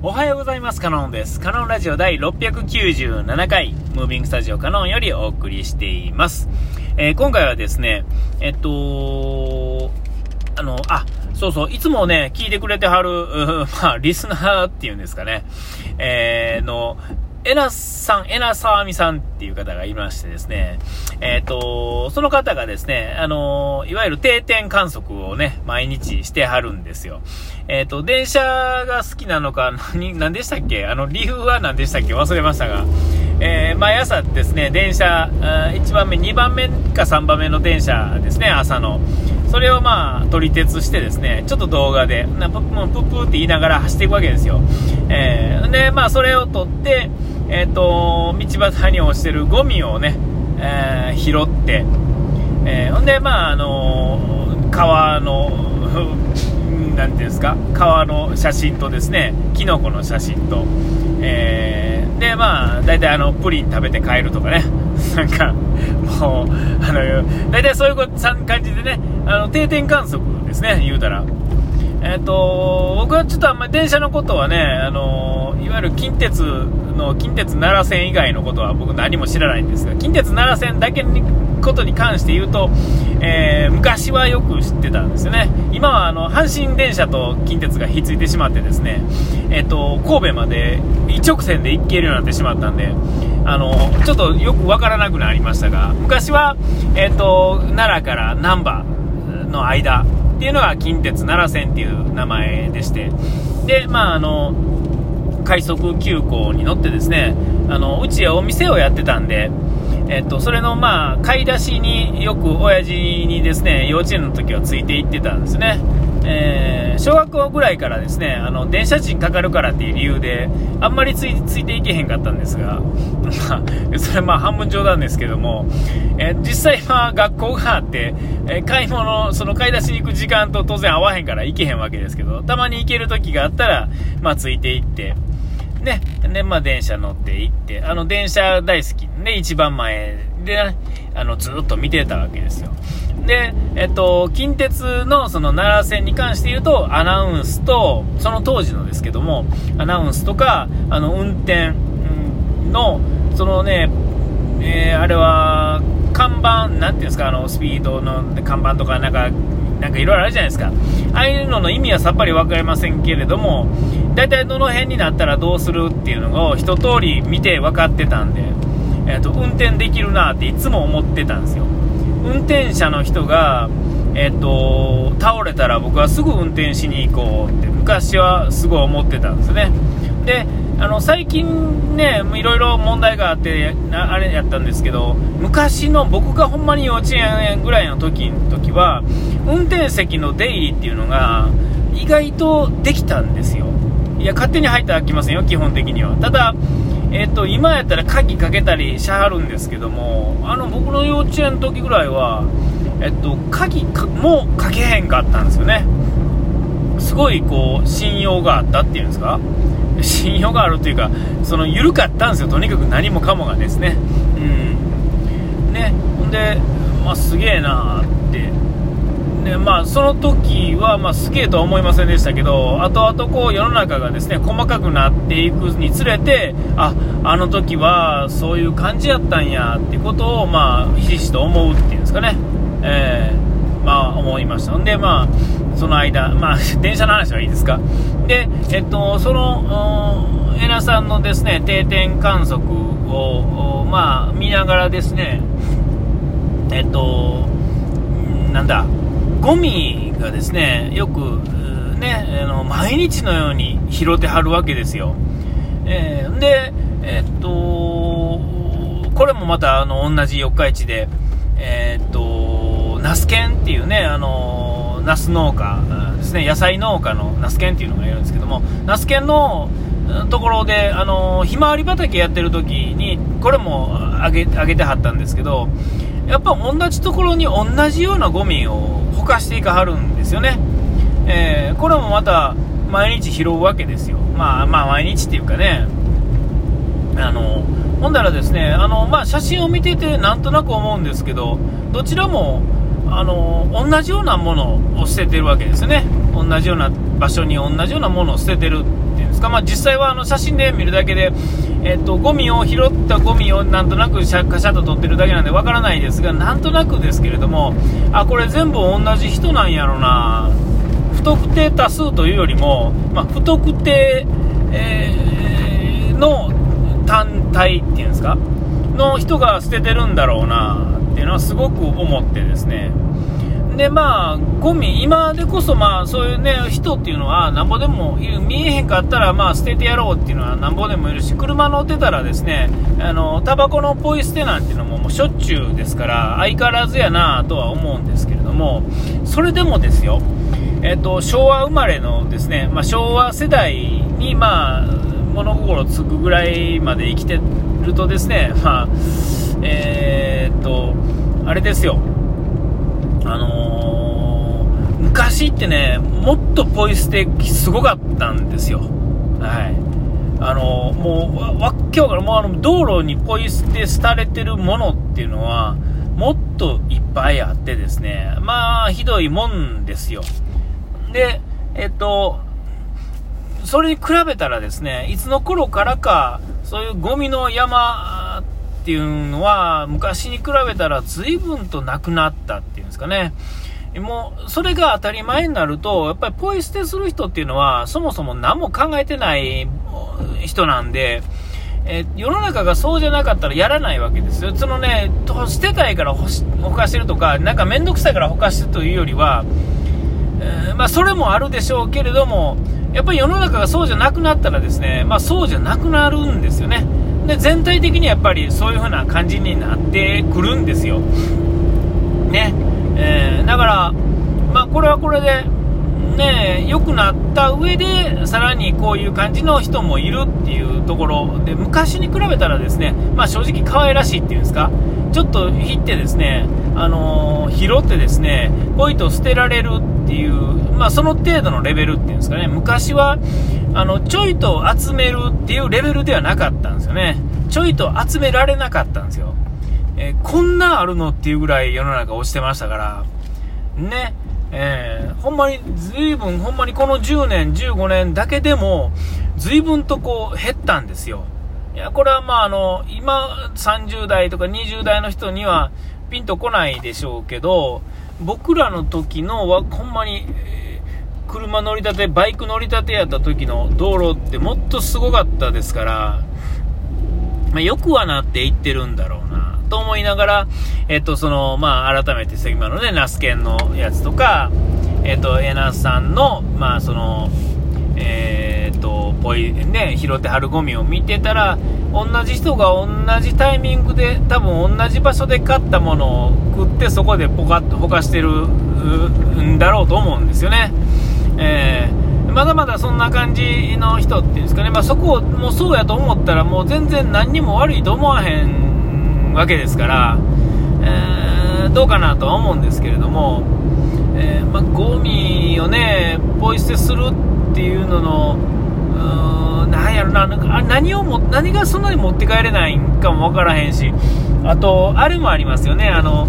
おはようございます。カノンです。カノンラジオ第697回、ムービングスタジオカノンよりお送りしています。えー今回はですね、えっと、あの、あ、そうそう、いつもね、聞いてくれてはる、まあ、リスナーっていうんですかね、えーの、えなさん、えなさわみさんっていう方がいましてですね、えっ、と、その方がですね、あの、いわゆる定点観測をね、毎日してはるんですよ。えっ、と、電車が好きなのか、何、何でしたっけ？あの、理由は何でしたっけ？忘れましたが、えー毎朝ですね、電車、1番目、2番目か3番目の電車ですね、朝の。それをまあ、撮り鉄してですね、ちょっと動画で、なプップップって言いながら走っていくわけですよ。えーで、まあ、それを撮って、えっ、と、道端に落ちてるゴミをね、えー拾って、えーほんで、まあ、あの川の、なんていうんですか、川の写真とですね、キノコの写真と、えーで、まあ、大体あの、プリン食べて帰るとかね、なんか、もう、あの、大体そういう感じでね、あの、定点観測ですね、言うたら。えっ、と、僕はちょっとあんまり電車のことはね、あの、いわゆる近鉄の、近鉄奈良線以外のことは僕何も知らないんですが、近鉄奈良線だけに、ことに関して言うと、えー昔はよく知ってたんですよね。今はあの、阪神電車と近鉄がひっついてしまってですね、えっ、と、神戸まで一直線で行けるようになってしまったんで、あの、ちょっとよくわからなくなりましたが、昔は、えっ、と、奈良から難波の間っていうのが近鉄奈良線っていう名前でして、で、まあ、あの、快速急行に乗ってですね、あの、うちはお店をやってたんで、えっと、それのまあ、買い出しによく親父にですね、幼稚園の時はついて行ってたんですね。えー小学校ぐらいからですね、あの、電車賃かかるからっていう理由で、あんまりついていけへんかったんですが、ま、それはまあ半分冗談ですけども、えー実際は学校があって、えー買い物、その買い出しに行く時間と当然合わへんから行けへんわけですけど、たまに行ける時があったら、まあついていって、ね、で、まあ電車乗って行って、あの電車大好きで一番前で、ね、あのずっと見てたわけですよ。で、えっと、近鉄のその奈良線に関して言うと、アナウンスと、その当時のですけども、アナウンスとか、あの、運転の、そのね、えーあれは、看板、なんていうんですか、あの、スピードの看板とか、なんか、なんかいろいろあるじゃないですか。ああいうのの意味はさっぱり分かりませんけれども、大体どの辺になったらどうするっていうのを一通り見て分かってたんで、えっと運転できるなっていつも思ってたんですよ。運転者の人が、えっと倒れたら僕はすぐ運転しに行こうって昔はすごい思ってたんですね。であの最近ね、いろいろ問題があってあれやったんですけど昔の僕がほんまに幼稚園ぐらいの時の時は運転席の出入りっていうのが意外とできたんですよ。いや勝手に入ったら来ませんよ基本的には。ただえっと今やったら鍵かけたりしはるんですけどもあの僕の幼稚園の時ぐらいはえっと鍵かもかけへんかったんですよね。すごいこう信用があったっていうんですか。信用があるというかその緩かったんですよ。とにかく何もかもがですね。うん。ね。ほんでまあすげえなーって。でまあその時はまあすげえとは思いませんでしたけど後々こう世の中がですね細かくなっていくにつれてああの時はそういう感じやったんやってことをまあひしひしと思うっていうんですかね。えーまあ思いました。んでまあその間まあ電車の話はいいですか。でえっとそのエナさんのですね定点観測をおまあ見ながらですねえっとなんだゴミがですねよくうねあの毎日のように拾ってはるわけですよ、えーでえっとこれもまたあの同じ四日市でえっとナスケンっていうねあのナス農家ですね野菜農家のナスケンっていうのがいるんですけどもナスケンのところであのひまわり畑やってる時にこれもあげげてはったんですけどやっぱ同じところに同じようなゴミをほかしていかはるんですよね、えーこれもまた毎日拾うわけですよ。まあまあ毎日っていうかね。あのほんだらですねあの、まあ、写真を見ててなんとなく思うんですけどどちらもあの同じようなものを捨ててるわけですね。同じような場所に同じようなものを捨ててるっていうんですか、まあ、実際はあの写真で見るだけで、えっと、ゴミを拾ったゴミをなんとなくシャカシャと撮ってるだけなんでわからないですが、なんとなくですけれども、あ、これ全部同じ人なんやろな、不特定多数というよりも、まあ、不特定、えー、の単体っていうんですか、の人が捨ててるんだろうな。っていうのはすごく思ってですね。で、まあ、ゴミ、今でこそ、まあ、そういうね、人っていうのは、なんぼでもいる、見えへんかったら、まあ、捨ててやろうっていうのは、なんぼでもいるし、車乗ってたらですね、あの、タバコのポイ捨てなんていうのも、もうしょっちゅうですから、相変わらずやなとは思うんですけれども、それでもですよ、えっと、昭和生まれのですね、まあ、昭和世代に、まあ、物心つくぐらいまで生きてるとですね、まあ、えー、っと、あれですよ、あのー、昔ってね、もっとポイ捨てすごかったんですよ。はい。あの、もう、わっきょうから、もうあの、道路にポイ捨てされてるものっていうのは、もっといっぱいあってですね、まあ、ひどいもんですよ。で、えっと、それに比べたらですね、いつの頃からか、そういうゴミの山っていうのは、昔に比べたら随分となくなったっていうんですかね。もう、それが当たり前になると、やっぱりポイ捨てする人っていうのは、そもそも何も考えてない人なんで、え世の中がそうじゃなかったらやらないわけですよ。そのね、捨てたいからほかしてるとか、なんかめんどくさいからほかしてるというよりは、えー、まあ、それもあるでしょうけれども、やっぱり世の中がそうじゃなくなったらですね、まあ、そうじゃなくなるんですよね。で、全体的にやっぱりそういう風な感じになってくるんですよ。ね。えー、だから、まあ、これはこれで、ね、良くなった上で、さらにこういう感じの人もいるっていうところで、昔に比べたらですね、まあ、正直可愛らしいっていうんですか、ちょっと引ってですね、あのー、拾ってですね、ポイと捨てられるっていう、まあ、その程度のレベルっていうんですかね、昔は、あの、ちょいと集めるっていうレベルではなかったんですよね。ちょいと集められなかったんですよ。えー、こんなあるのっていうぐらい世の中落ちてましたから、ね、えー、ほんまに、随分、ほんまにこの10年、15年だけでも、随分とこう減ったんですよ。いや、これはまああの、今30代とか20代の人にはピンとこないでしょうけど、僕らの時のは、ほんまに、え、車乗り立て、バイク乗り立てやった時の道路ってもっとすごかったですから、まあ、よくはなっていってるんだろうな、と思いながら、えっと、その、まあ、改めて関間のね、ナスケンのやつとか、えっと、エナさんの、まあ、その、えー、ぽい、ね、拾ってはるゴミを見てたら、同じ人が同じタイミングで、多分同じ場所で買ったものを食って、そこでポカッとほかしてるんだろうと思うんですよね。えー、まだまだそんな感じの人っていうんですかね、まあ、そこをもうそうやと思ったら、もう全然何にも悪いと思わへんわけですから、えー、どうかなとは思うんですけれども、えー、まあ、ゴミをね、ポイ捨てするっていうのの、ん、なんやろな、なんか何をも、何がそんなに持って帰れないんかもわからへんし、あと、あれもありますよね、あの、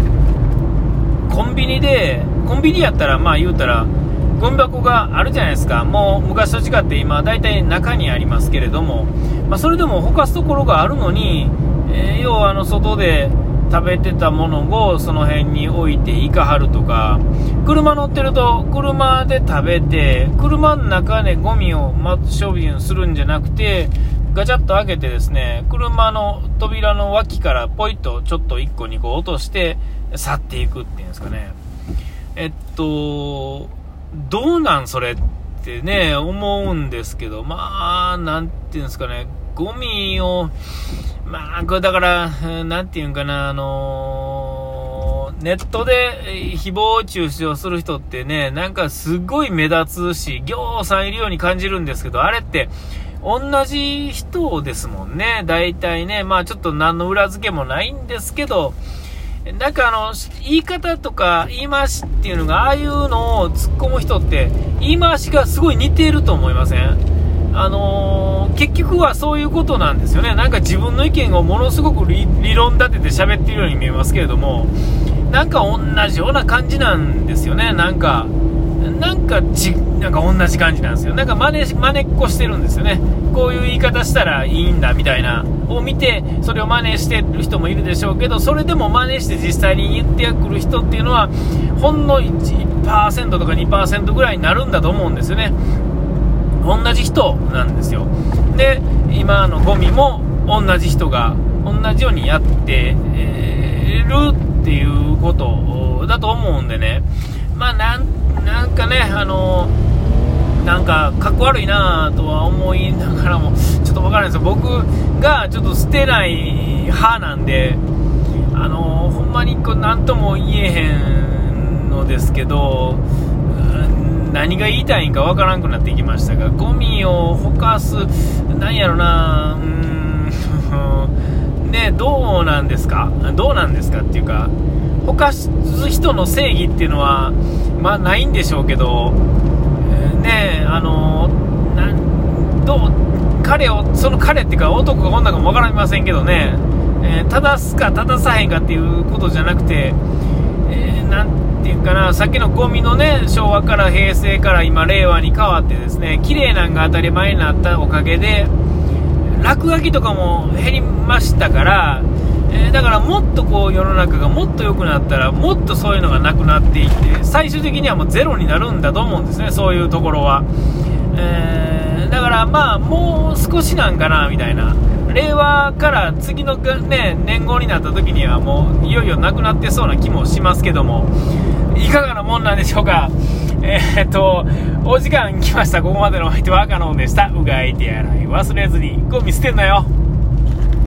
コンビニで、コンビニやったら、まあ言うたら、ゴミ箱があるじゃないですか。もう昔と違って今、大体中にありますけれども、まあ、それでもほかすところがあるのに、えー、要はあの外で、食べてたものをその辺に置いていかはるとか、車乗ってると車で食べて、車の中でゴミを処分するんじゃなくて、ガチャッと開けてですね、車の扉の脇からポイッとちょっと1個2個落として去っていくっていうんですかね。えっと、どうなんそれってね、思うんですけど、まあ、なんていうんですかね、ゴミを、まあ、これだから、なんていうんかな、あのー、ネットで誹謗中傷をする人ってね、なんかすごい目立つし、ぎょうさんいるように感じるんですけど、あれって、同じ人ですもんね。大体ね、まあちょっと何の裏付けもないんですけど、なんかあの、言い方とか言い回しっていうのが、ああいうのを突っ込む人って、言い回しがすごい似ていると思いません？あのー、結局はそういうことなんですよね。なんか自分の意見をものすごく理論立てて喋っているように見えますけれども、なんか同じような感じなんですよね。なんか、なんかち、なんか同じ感じなんですよ。なんか真似、真似っこしてるんですよね。こういう言い方したらいいんだみたいな、を見て、それを真似してる人もいるでしょうけど、それでも真似して実際に言ってくる人っていうのは、ほんの 1%, とか2%ぐらいになるんだと思うんですよね。同じ人なんですよ。で、今のゴミも同じ人が同じようにやってるっていうことだと思うんでね。まあなんかね、あのなんか、かっこ悪いなとは思いながらも、ちょっとわからないですよ。僕がちょっと捨てない派なんで、あのほんまにこう、なんとも言えへんのですけど、何が言いたいんかわからんくなってきましたが、ゴミをほかす、なんやろな、うん、ね、どうなんですか？どうなんですかっていうか、ほかす人の正義っていうのは、まあないんでしょうけど、ねあのなどう彼を、その彼っていうか男か女かもわからませんけどね、えー、正すか正さへんかっていうことじゃなくて、えー、なんていうかな、さっきのゴミのね、昭和から平成から今令和に変わってですね、綺麗なんが当たり前になったおかげで、落書きとかも減りましたから、えー、だからもっとこう世の中がもっと良くなったらもっとそういうのがなくなっていって最終的にはもうゼロになるんだと思うんですねそういうところは、えー、だからまあもう少しなんかなみたいな。令和から次の、ね、年号になった時にはもういよいよなくなってそうな気もしますけどもいかがなもんなんでしょうか？えー、っと、お時間来ました。ここまでのお相手は赤のんでした。うがい手洗い忘れずにゴミ捨てんなよ。